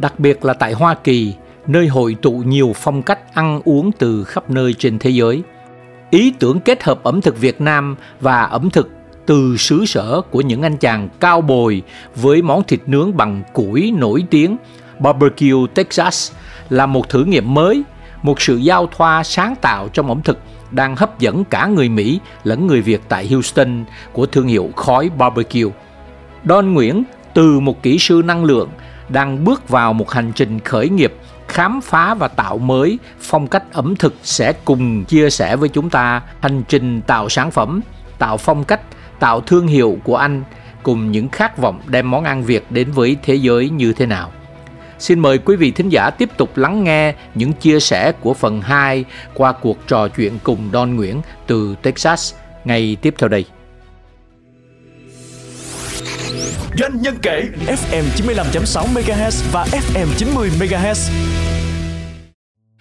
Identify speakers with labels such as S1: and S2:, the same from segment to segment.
S1: đặc biệt là tại Hoa Kỳ, nơi hội tụ nhiều phong cách ăn uống từ khắp nơi trên thế giới. Ý tưởng kết hợp ẩm thực Việt Nam và ẩm thực từ xứ sở của những anh chàng cao bồi với món thịt nướng bằng củi nổi tiếng Barbecue Texas là một thử nghiệm mới, một sự giao thoa sáng tạo trong ẩm thực đang hấp dẫn cả người Mỹ lẫn người Việt tại Houston của thương hiệu khói barbecue. Don Nguyễn từ một kỹ sư năng lượng đang bước vào một hành trình khởi nghiệp khám phá và tạo mới phong cách ẩm thực sẽ cùng chia sẻ với chúng ta hành trình tạo sản phẩm, tạo phong cách, tạo thương hiệu của anh cùng những khát vọng đem món ăn Việt đến với thế giới như thế nào. Xin mời quý vị thính giả tiếp tục lắng nghe những chia sẻ của phần 2 qua cuộc trò chuyện cùng Don Nguyễn từ Texas ngay tiếp theo đây.
S2: Doanh nhân kể FM 95.6 MHz và FM 90 MHz.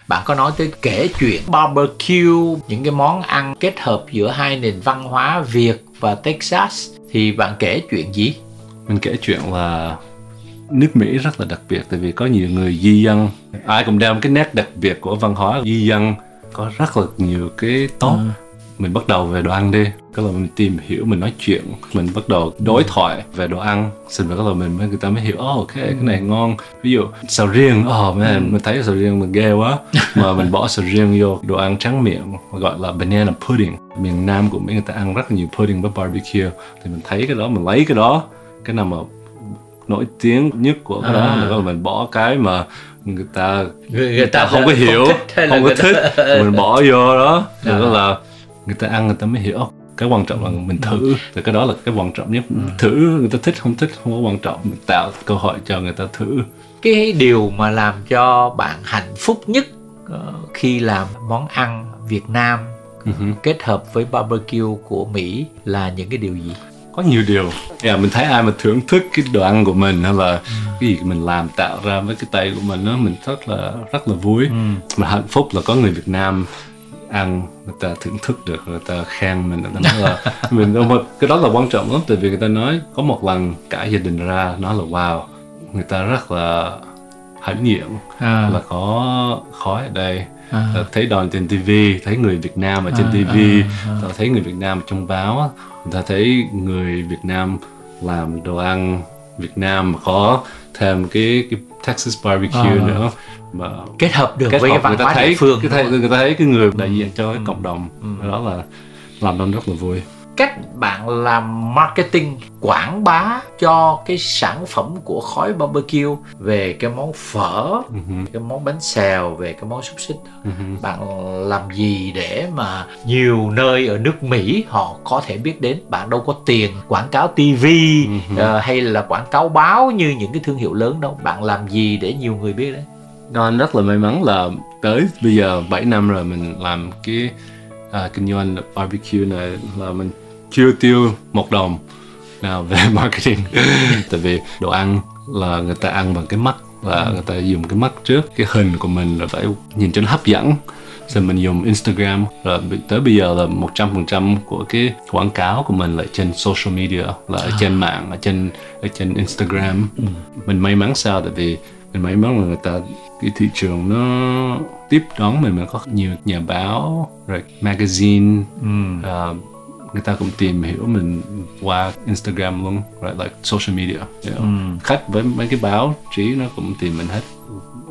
S1: Bạn có nói tới kể chuyện barbecue, những cái món ăn kết hợp giữa hai nền văn hóa Việt và Texas thì bạn kể chuyện gì?
S3: Mình kể chuyện là nước Mỹ rất là đặc biệt tại vì có nhiều người di dân ai cũng đem cái nét đặc biệt của văn hóa di dân có rất là nhiều cái tốt ừ. Mình bắt đầu về đồ ăn đi. Cái là mình tìm hiểu mình nói chuyện mình bắt đầu đối thoại về đồ ăn. Xin bắt đầu mình mới người ta mới hiểu oh, ok cái này ngon. Ví dụ sầu riêng oh man ừ. mình thấy sầu riêng mình ghê quá. Mà mình bỏ sầu riêng vô đồ ăn trắng miệng gọi là banana pudding. Miền nam của mỹ người ta ăn rất là nhiều pudding với barbecue. Thì mình thấy cái đó mình lấy cái đó cái nào mà nổi tiếng nhất của cái à. đó là mình bỏ cái mà người ta
S1: người, người ta,
S3: ta không có hiểu không, thích, không có thích mình bỏ vô đó. À. đó là người ta ăn người ta mới hiểu. Cái quan trọng là mình thử. Thì cái đó là cái quan trọng nhất. Ừ. thử người ta thích không thích không có quan trọng. Mình tạo cơ hội cho người ta thử.
S1: Cái điều mà làm cho bạn hạnh phúc nhất ờ, khi làm món ăn Việt Nam uh-huh. kết hợp với barbecue của Mỹ là những cái điều gì?
S3: có nhiều điều. Yeah, mình thấy ai mà thưởng thức cái đồ ăn của mình hay là cái gì mình làm tạo ra với cái tay của mình đó mình rất là rất là vui. Ừ. mà hạnh phúc là có người Việt Nam ăn người ta thưởng thức được người ta khen mình người ta nói là mình cái đó là quan trọng lắm tại vì người ta nói có một lần cả gia đình ra nói là wow người ta rất là hãnh diện à. là có khói ở đây à. thấy đòn trên TV thấy người Việt Nam ở trên à, TV à, à. thấy người Việt Nam trong báo người ta thấy người Việt Nam làm đồ ăn Việt Nam có thêm cái cái Texas barbecue à. nữa mà
S1: kết hợp được kết với hợp, cái văn hóa địa phương
S3: cái người ta thấy cái người đại diện cho cái ừ. cộng đồng ừ. đó là làm nó rất là vui
S1: cách bạn làm marketing quảng bá cho cái sản phẩm của khói barbecue về cái món phở uh-huh. cái món bánh xèo về cái món xúc xích uh-huh. bạn làm gì để mà nhiều nơi ở nước Mỹ họ có thể biết đến bạn đâu có tiền quảng cáo TV uh-huh. uh, hay là quảng cáo báo như những cái thương hiệu lớn đâu bạn làm gì để nhiều người biết đấy
S3: Don rất là may mắn là tới bây giờ 7 năm rồi mình làm cái uh, kinh doanh barbecue này là mình chưa tiêu một đồng nào về marketing tại vì đồ ăn là người ta ăn bằng cái mắt và ừ. người ta dùng cái mắt trước cái hình của mình là phải nhìn cho nó hấp dẫn rồi mình dùng Instagram rồi tới bây giờ là một trăm phần trăm của cái quảng cáo của mình là trên social media là ở trên à. mạng ở trên ở trên Instagram ừ. mình may mắn sao tại vì mình may mắn là người ta cái thị trường nó tiếp đón mình mình có nhiều nhà báo rồi magazine ừ. uh, người ta cũng tìm hiểu mình qua Instagram luôn, right, like social media. You know? ừ. Khách với mấy cái báo chí nó cũng tìm mình hết.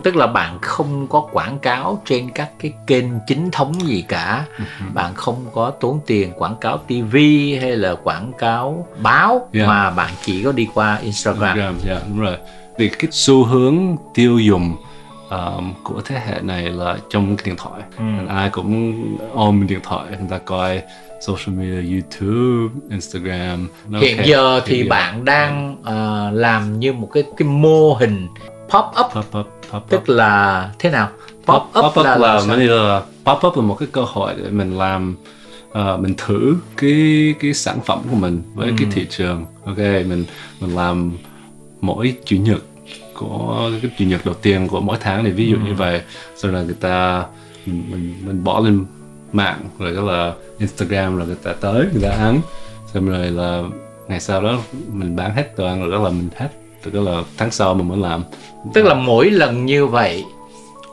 S1: Tức là bạn không có quảng cáo trên các cái kênh chính thống gì cả. Uh-huh. Bạn không có tốn tiền quảng cáo TV hay là quảng cáo báo yeah. mà bạn chỉ có đi qua Instagram. Instagram,
S3: yeah, đúng rồi. Vì cái xu hướng tiêu dùng um, của thế hệ này là trong cái điện thoại. Ừ. Ai cũng ôm điện thoại, người ta coi social media YouTube, Instagram.
S1: Hiện okay. giờ thì Hiện bạn giờ. đang uh, làm như một cái cái mô hình pop up
S3: pop up pop up
S1: tức là thế nào pop,
S3: pop,
S1: up,
S3: up
S1: là,
S3: là,
S1: là,
S3: là, pop up là một cái cơ hội để mình làm ờ, mình thử cái cái sản phẩm của mình với cái thị trường ok mình mình làm mỗi chủ nhật của cái chủ nhật đầu tiên của mỗi tháng này ví dụ như vậy rồi là người ta mình mình, mình bỏ lên mạng rồi đó là Instagram rồi người ta tới người ta ăn. Xong rồi là ngày sau đó mình bán hết đồ ăn rồi đó là mình hết. Đó là tháng sau mình mới làm.
S1: Tức là mỗi lần như vậy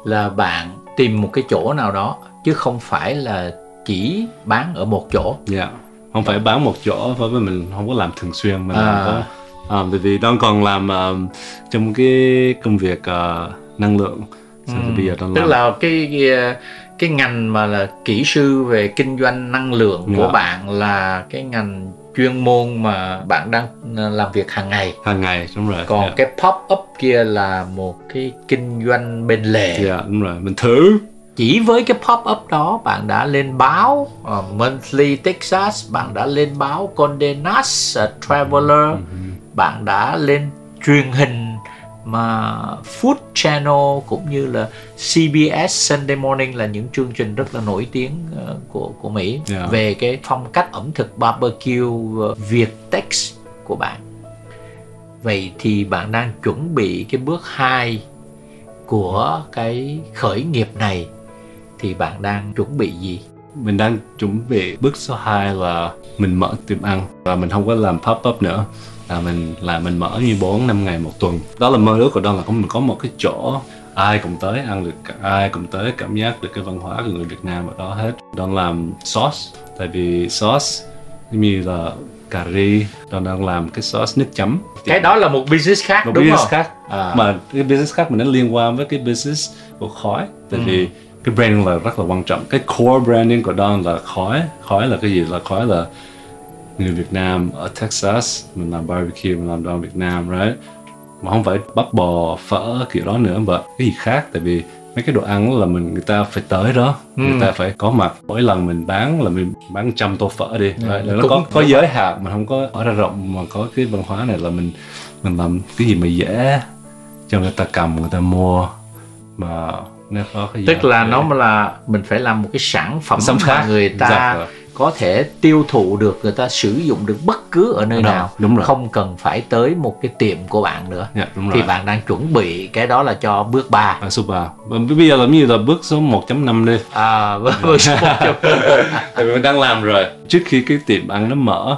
S1: là bạn tìm một cái chỗ nào đó chứ không phải là chỉ bán ở một chỗ.
S3: Dạ. Không phải bán một chỗ vì mình không có làm thường xuyên Mình
S1: À.
S3: làm có um, Tại vì Don còn làm um, trong cái công việc uh, năng lượng. Sau thì bây giờ Don
S1: tức
S3: làm.
S1: là cái cái, cái ngành mà là kỹ sư về kinh doanh năng lượng của
S3: Dạ.
S1: bạn là cái ngành chuyên môn mà bạn đang ờ, làm việc hàng ngày.
S3: Hàng ngày đúng rồi.
S1: Còn
S3: dạ.
S1: cái pop up kia là một cái kinh doanh bên lề.
S3: Dạ đúng rồi. Mình thử.
S1: Chỉ với cái pop up đó bạn đã lên báo ờ, Monthly Texas bạn đã lên báo Condé Nast uh, Traveler. Bạn đã lên truyền hình mà Food Channel cũng như là CBS Sunday Morning là những chương trình rất là nổi tiếng ờ, của của Mỹ
S3: Yeah.
S1: về cái phong cách ẩm thực barbecue ờ, Việt Tex của bạn. Vậy thì bạn đang chuẩn bị cái bước 2 của cái khởi nghiệp này thì bạn đang chuẩn bị gì?
S3: Mình đang chuẩn bị bước số 2 là Mình mở tiệm ăn Và mình không có làm pop up nữa là mình là mình mở như 4 5 ngày một tuần. Đó là mơ ước của Don là có mình có một cái chỗ ai cũng tới ăn được ai cũng tới cảm giác được cái văn hóa của người Việt Nam ở đó hết. Don làm sauce tại vì sauce như là cà ri, Don đang làm cái sauce nước chấm.
S1: Cái đó là một business khác
S3: một
S1: đúng
S3: business
S1: không?
S3: khác
S1: À.
S3: mà cái business khác mình nó liên quan với cái business của khói tại
S1: Ừ.
S3: vì cái branding là rất là quan trọng cái core branding của Don là khói khói là cái gì là khói là người Việt Nam ở Texas mình làm barbecue mình làm Don Việt Nam right mà không phải bắp bò phở kiểu đó nữa mà cái gì khác tại vì mấy cái đồ ăn là mình người ta phải tới đó
S1: Ừ.
S3: người ta phải có mặt mỗi lần mình bán là mình bán trăm tô phở đi right? nó
S1: Ừ. cũng-
S3: có có giới hạn mình không có ở ra rộng mà có cái văn hóa này là mình mình làm cái gì mà dễ cho người ta cầm người ta mua mà nếu có cái
S1: tức là nó là mình phải làm một cái sản phẩm
S3: Sản phẩm
S1: mà
S3: khác.
S1: người ta
S3: Exactly.
S1: Có thể tiêu thụ được người ta sử dụng được bất cứ ở nơi
S3: Đúng
S1: nào.
S3: đúng rồi.
S1: không cần phải tới một cái tiệm của bạn nữa.
S3: Dạ, đúng
S1: thì
S3: rồi.
S1: bạn đang chuẩn bị cái đó là cho bước 3
S3: à, super. Và bây giờ là như là bước số 1.5 đi.
S1: À bước bước số một trong-
S3: tại vì mình đang làm rồi. Trước khi cái tiệm ăn nó mở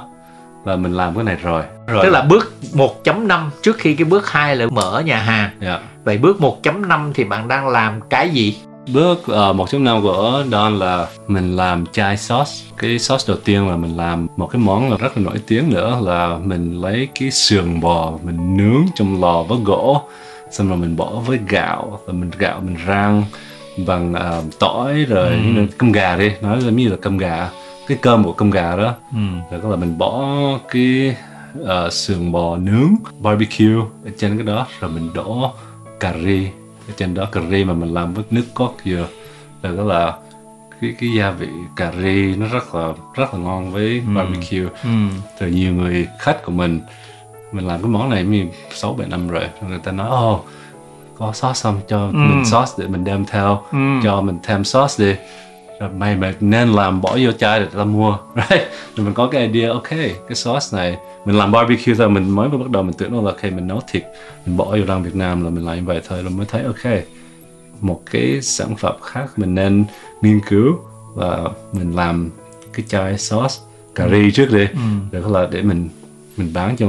S3: là mình làm cái này rồi. Rồi.
S1: Tức là bước 1.5 trước khi cái bước 2 là mở nhà hàng.
S3: Dạ.
S1: vậy bước 1.5 thì bạn đang làm cái gì
S3: Bước uh, 1.5 của Don là mình làm chai sauce. Cái sauce đầu tiên là mình làm một cái món là rất là nổi tiếng nữa là mình lấy cái sườn bò mình nướng trong lò với gỗ xong rồi mình bỏ với gạo và mình gạo mình rang bằng uh, tỏi rồi ừ. cơm gà đi nói là như là cơm gà cái cơm của cơm gà đó
S1: ừ.
S3: rồi đó là mình bỏ cái uh, sườn bò nướng barbecue ở trên cái đó rồi mình đổ cà ri ở trên đó cà ri mà mình làm với nước cốt dừa. Rồi đó là cái cái gia vị cà ri nó rất là rất là ngon với barbecue.
S1: Ừ.
S3: rồi nhiều người khách của mình mình làm cái món này như sáu bảy năm rồi người ta nói ồ có sauce xong cho mình sauce để mình đem theo
S1: Ừ.
S3: cho mình thêm sauce đi rồi mày mày nên làm bỏ vô chai để ta mua. Right? Rồi mình có cái idea ok cái sauce này. Mình làm barbecue thôi mình mới bắt đầu mình tưởng đâu là ok mình nấu thịt mình bỏ vô rang Việt Nam là mình làm vậy thôi rồi mới thấy ok một cái sản phẩm khác mình nên nghiên cứu và mình làm cái chai sauce cà ri trước đi. Rồi đó là để mình mình bán cho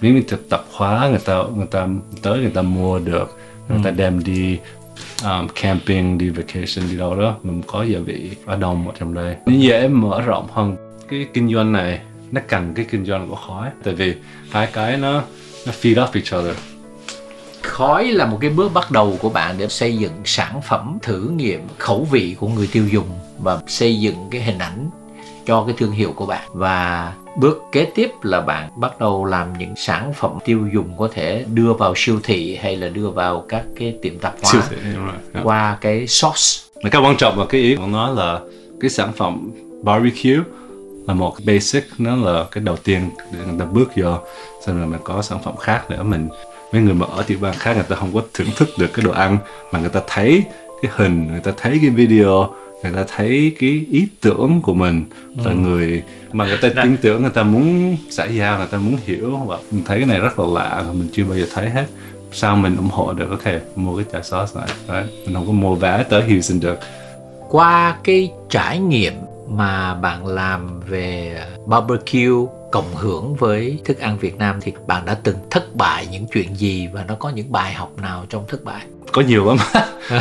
S3: như thực tập hóa người ta người ta tới người ta mua được người ta đem đi um, camping đi vacation đi đâu đó. Mình có gia vị ở đông ở trong đây. Nó dễ mở rộng hơn. Cái kinh doanh này nó cần cái kinh doanh của khói. Tại vì hai cái nó nó feed off each other.
S1: Khói là một cái bước bắt đầu của bạn để xây dựng sản phẩm thử nghiệm khẩu vị của người tiêu dùng và xây dựng cái hình ảnh cho cái thương hiệu của bạn và bước kế tiếp là bạn bắt đầu làm những sản phẩm tiêu dùng có thể đưa vào siêu thị hay là đưa vào các cái tiệm tạp hóa
S3: siêu thị đúng rồi. Yeah.
S1: qua cái sauce
S3: cái quan trọng là cái ý của nó là cái sản phẩm barbecue là một cái basic nó là cái đầu tiên để người ta bước vô xong rồi mình có sản phẩm khác nữa mình mấy người mà ở tiểu bang khác người ta không có thưởng thức được cái đồ ăn mà người ta thấy cái hình người ta thấy cái video người ta thấy cái ý tưởng của mình là ừ. người mà người ta Đã. tin tưởng người ta muốn xã giao người ta muốn hiểu và mình thấy cái này rất là lạ mình chưa bao giờ thấy hết sao mình ủng hộ được ok mua cái chai sauce này Đấy. mình không có mua vé tới Houston được
S1: qua cái trải nghiệm mà bạn làm về barbecue cộng hưởng với thức ăn Việt Nam thì bạn đã từng thất bại những chuyện gì và nó có những bài học nào trong thất bại?
S3: Có nhiều lắm.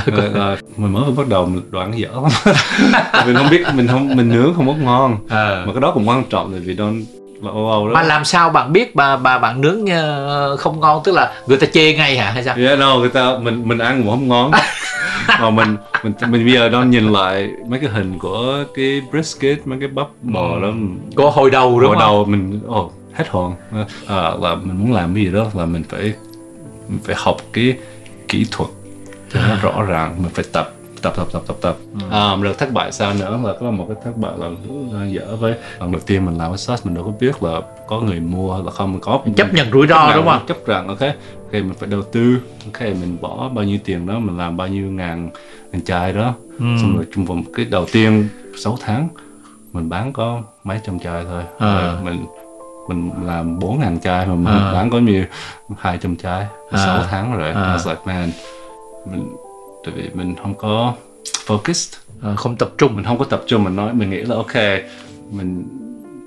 S3: rồi, rồi, mình mới bắt đầu mình đoạn dở lắm. mình không biết mình không mình nướng không có ngon. À. Mà cái đó cũng quan trọng vì don't
S1: Oh, oh, mà làm sao bạn biết bà bà bạn nướng ờ, không ngon tức là người ta chê ngay hả hay sao?
S3: Yeah, no, người ta mình mình ăn cũng không ngon. mà mình mình mình bây giờ đang nhìn lại mấy cái hình của cái brisket mấy cái bắp bò đó.
S1: Có hồi đầu đúng
S3: hồi không? đầu mình oh, hết hồn. À, là mình muốn làm cái gì đó là mình phải mình phải học cái kỹ thuật cho nó rõ ràng mình phải tập tập tập tập tập tập ừ. à, rồi thất bại sao nữa là có một cái thất bại là dở với lần đầu tiên mình làm cái mình đâu có biết là có người mua là không có
S1: chấp nhận rủi ro đúng không
S3: chấp rằng ok ok mình phải đầu tư ok mình bỏ bao nhiêu tiền đó mình làm bao nhiêu ngàn ngàn chai đó ừ. xong rồi trong vòng cái đầu tiên 6 tháng mình bán có mấy trăm chai thôi à. mình mình làm bốn ngàn chai mà mình à. bán có nhiều hai trăm chai à. 6 tháng rồi à. I was like man mình tại vì mình không có focused.
S1: À, không tập trung.
S3: Mình không có tập trung mình nói mình nghĩ là ok mình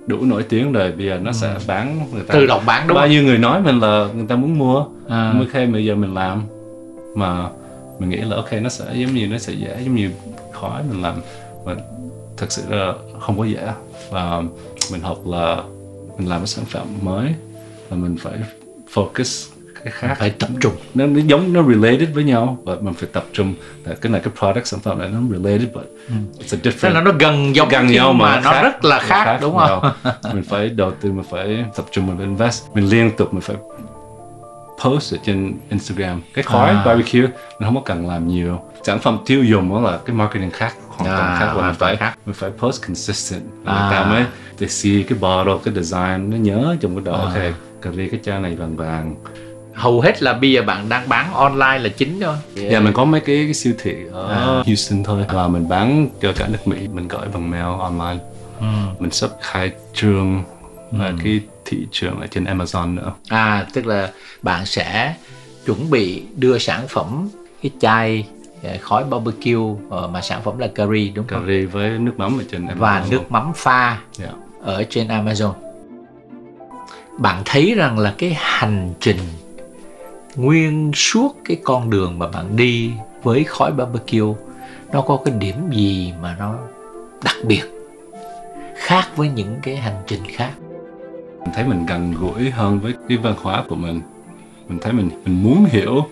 S3: đủ nổi tiếng rồi bây giờ nó ừ. sẽ bán người
S1: ta. Tự động bán đúng
S3: bao nhiêu người nói mình là người ta muốn mua. À. mới khi bây giờ mình làm. Mà mình nghĩ là ok nó sẽ giống như nó sẽ dễ giống như khói mình làm. Mà thật sự là không có dễ. Và mình học là mình làm cái sản phẩm mới là mình phải focus cái khác
S1: phải tập trung.
S3: Nó, nó giống nó related với nhau và mình phải tập trung. Cái này cái product sản phẩm này nó related but ừ.
S1: it's a different Thế là nó gần giống gần nhau mà, mà nó khác, rất là khác, khác đúng không?
S3: Mình phải đầu tư mình phải tập trung mình phải invest. Mình liên tục mình phải post ở trên Instagram. Cái khói à. barbecue mình không có cần làm nhiều. Sản phẩm tiêu dùng đó là cái marketing khác hoàn toàn à, khác là mình phải khác. mình phải post consistent. À. người ta mới they see cái bottle cái design nó nhớ trong cái đó. À. ok cà ri cái chai này vàng vàng
S1: hầu hết là bây giờ bạn đang bán online là chính thôi
S3: yeah. dạ mình có mấy cái, cái siêu thị ở à. Houston thôi và mình bán cho cả nước Mỹ mình gọi bằng mail online ừ. mình sắp khai trương ừ. cái thị trường ở trên Amazon nữa
S1: à tức là bạn sẽ chuẩn bị đưa sản phẩm cái chai à, khói barbecue ờ, mà sản phẩm là curry đúng
S3: không? Curry với nước mắm ở trên Amazon.
S1: Và nước mắm pha yeah. Dạ. ở trên Amazon. Bạn thấy rằng là cái hành trình nguyên suốt cái con đường mà bạn đi với khói barbecue, nó có cái điểm gì mà nó đặc biệt, khác với những cái hành trình khác?
S3: Mình thấy mình gần gũi hơn với cái văn hóa của mình. Mình thấy mình mình muốn hiểu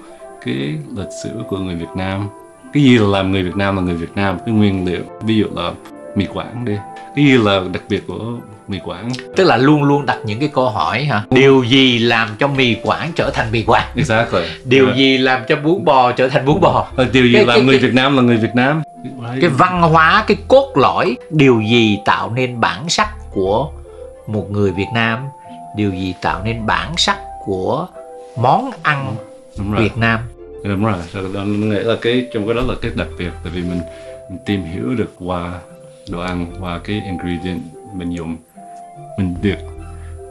S3: cái lịch sử của người Việt Nam. Cái gì là làm người Việt Nam là người Việt Nam, cái nguyên liệu. Ví dụ là mì quảng đi. Cái gì là đặc biệt của mì Quảng.
S1: Tức là luôn luôn đặt những cái câu hỏi hả? Điều gì làm cho mì Quảng trở thành mì Quảng?
S3: Exactly.
S1: Điều yeah. gì làm cho bún bò trở thành bún bò?
S3: Ờ, điều gì cái, làm cái, người cái, Việt Nam là người Việt Nam.
S1: Cái văn hóa cái cốt lõi điều gì tạo nên bản sắc của một người Việt Nam? Điều gì tạo nên bản sắc của món ăn Đúng rồi. Việt Nam?
S3: Đúng rồi, mình nghĩ là cái trong cái đó là cái đặc biệt tại vì mình, mình tìm hiểu được qua đồ ăn qua cái ingredient mình dùng. Mình được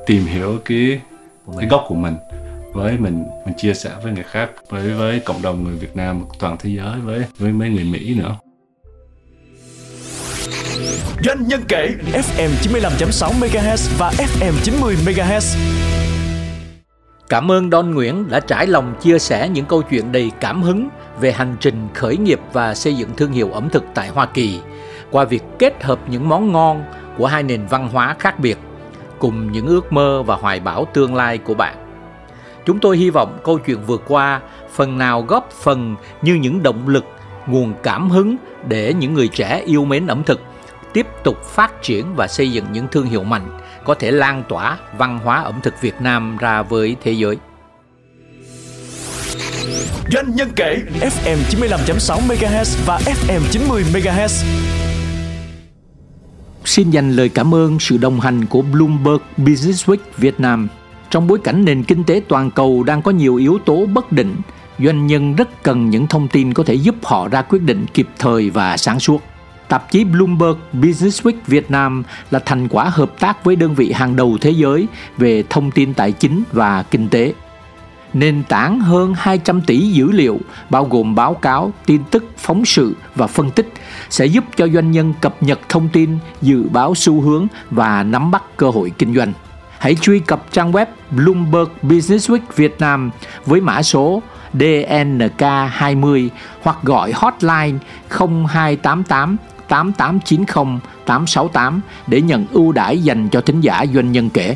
S3: tìm hiểu cái cái gốc của mình với mình mình chia sẻ với người khác với với cộng đồng người Việt Nam toàn thế giới với với mấy người Mỹ nữa.
S2: Doanh nhân kể FM 95.6 MHz và FM 90 MHz.
S1: Cảm ơn Don Nguyễn đã trải lòng chia sẻ những câu chuyện đầy cảm hứng về hành trình khởi nghiệp và xây dựng thương hiệu ẩm thực tại Hoa Kỳ qua việc kết hợp những món ngon của hai nền văn hóa khác biệt cùng những ước mơ và hoài bão tương lai của bạn. Chúng tôi hy vọng câu chuyện vừa qua phần nào góp phần như những động lực, nguồn cảm hứng để những người trẻ yêu mến ẩm thực tiếp tục phát triển và xây dựng những thương hiệu mạnh có thể lan tỏa văn hóa ẩm thực Việt Nam ra với thế giới.
S2: Doanh nhân kể FM 95.6 MHz và FM 90 MHz
S1: Xin dành lời cảm ơn sự đồng hành của Bloomberg Businessweek Việt Nam. Trong bối cảnh nền kinh tế toàn cầu đang có nhiều yếu tố bất định, doanh nhân rất cần những thông tin có thể giúp họ ra quyết định kịp thời và sáng suốt. Tạp chí Bloomberg Businessweek Việt Nam là thành quả hợp tác với đơn vị hàng đầu thế giới về thông tin tài chính và kinh tế. Nền tảng hơn 200 tỷ dữ liệu bao gồm báo cáo, tin tức, phóng sự và phân tích sẽ giúp cho doanh nhân cập nhật thông tin, dự báo xu hướng và nắm bắt cơ hội kinh doanh. Hãy truy cập trang web Bloomberg Businessweek Việt Nam với mã số DNK20 hoặc gọi hotline 0288 8890 868 để nhận ưu đãi dành cho thính giả doanh nhân kể.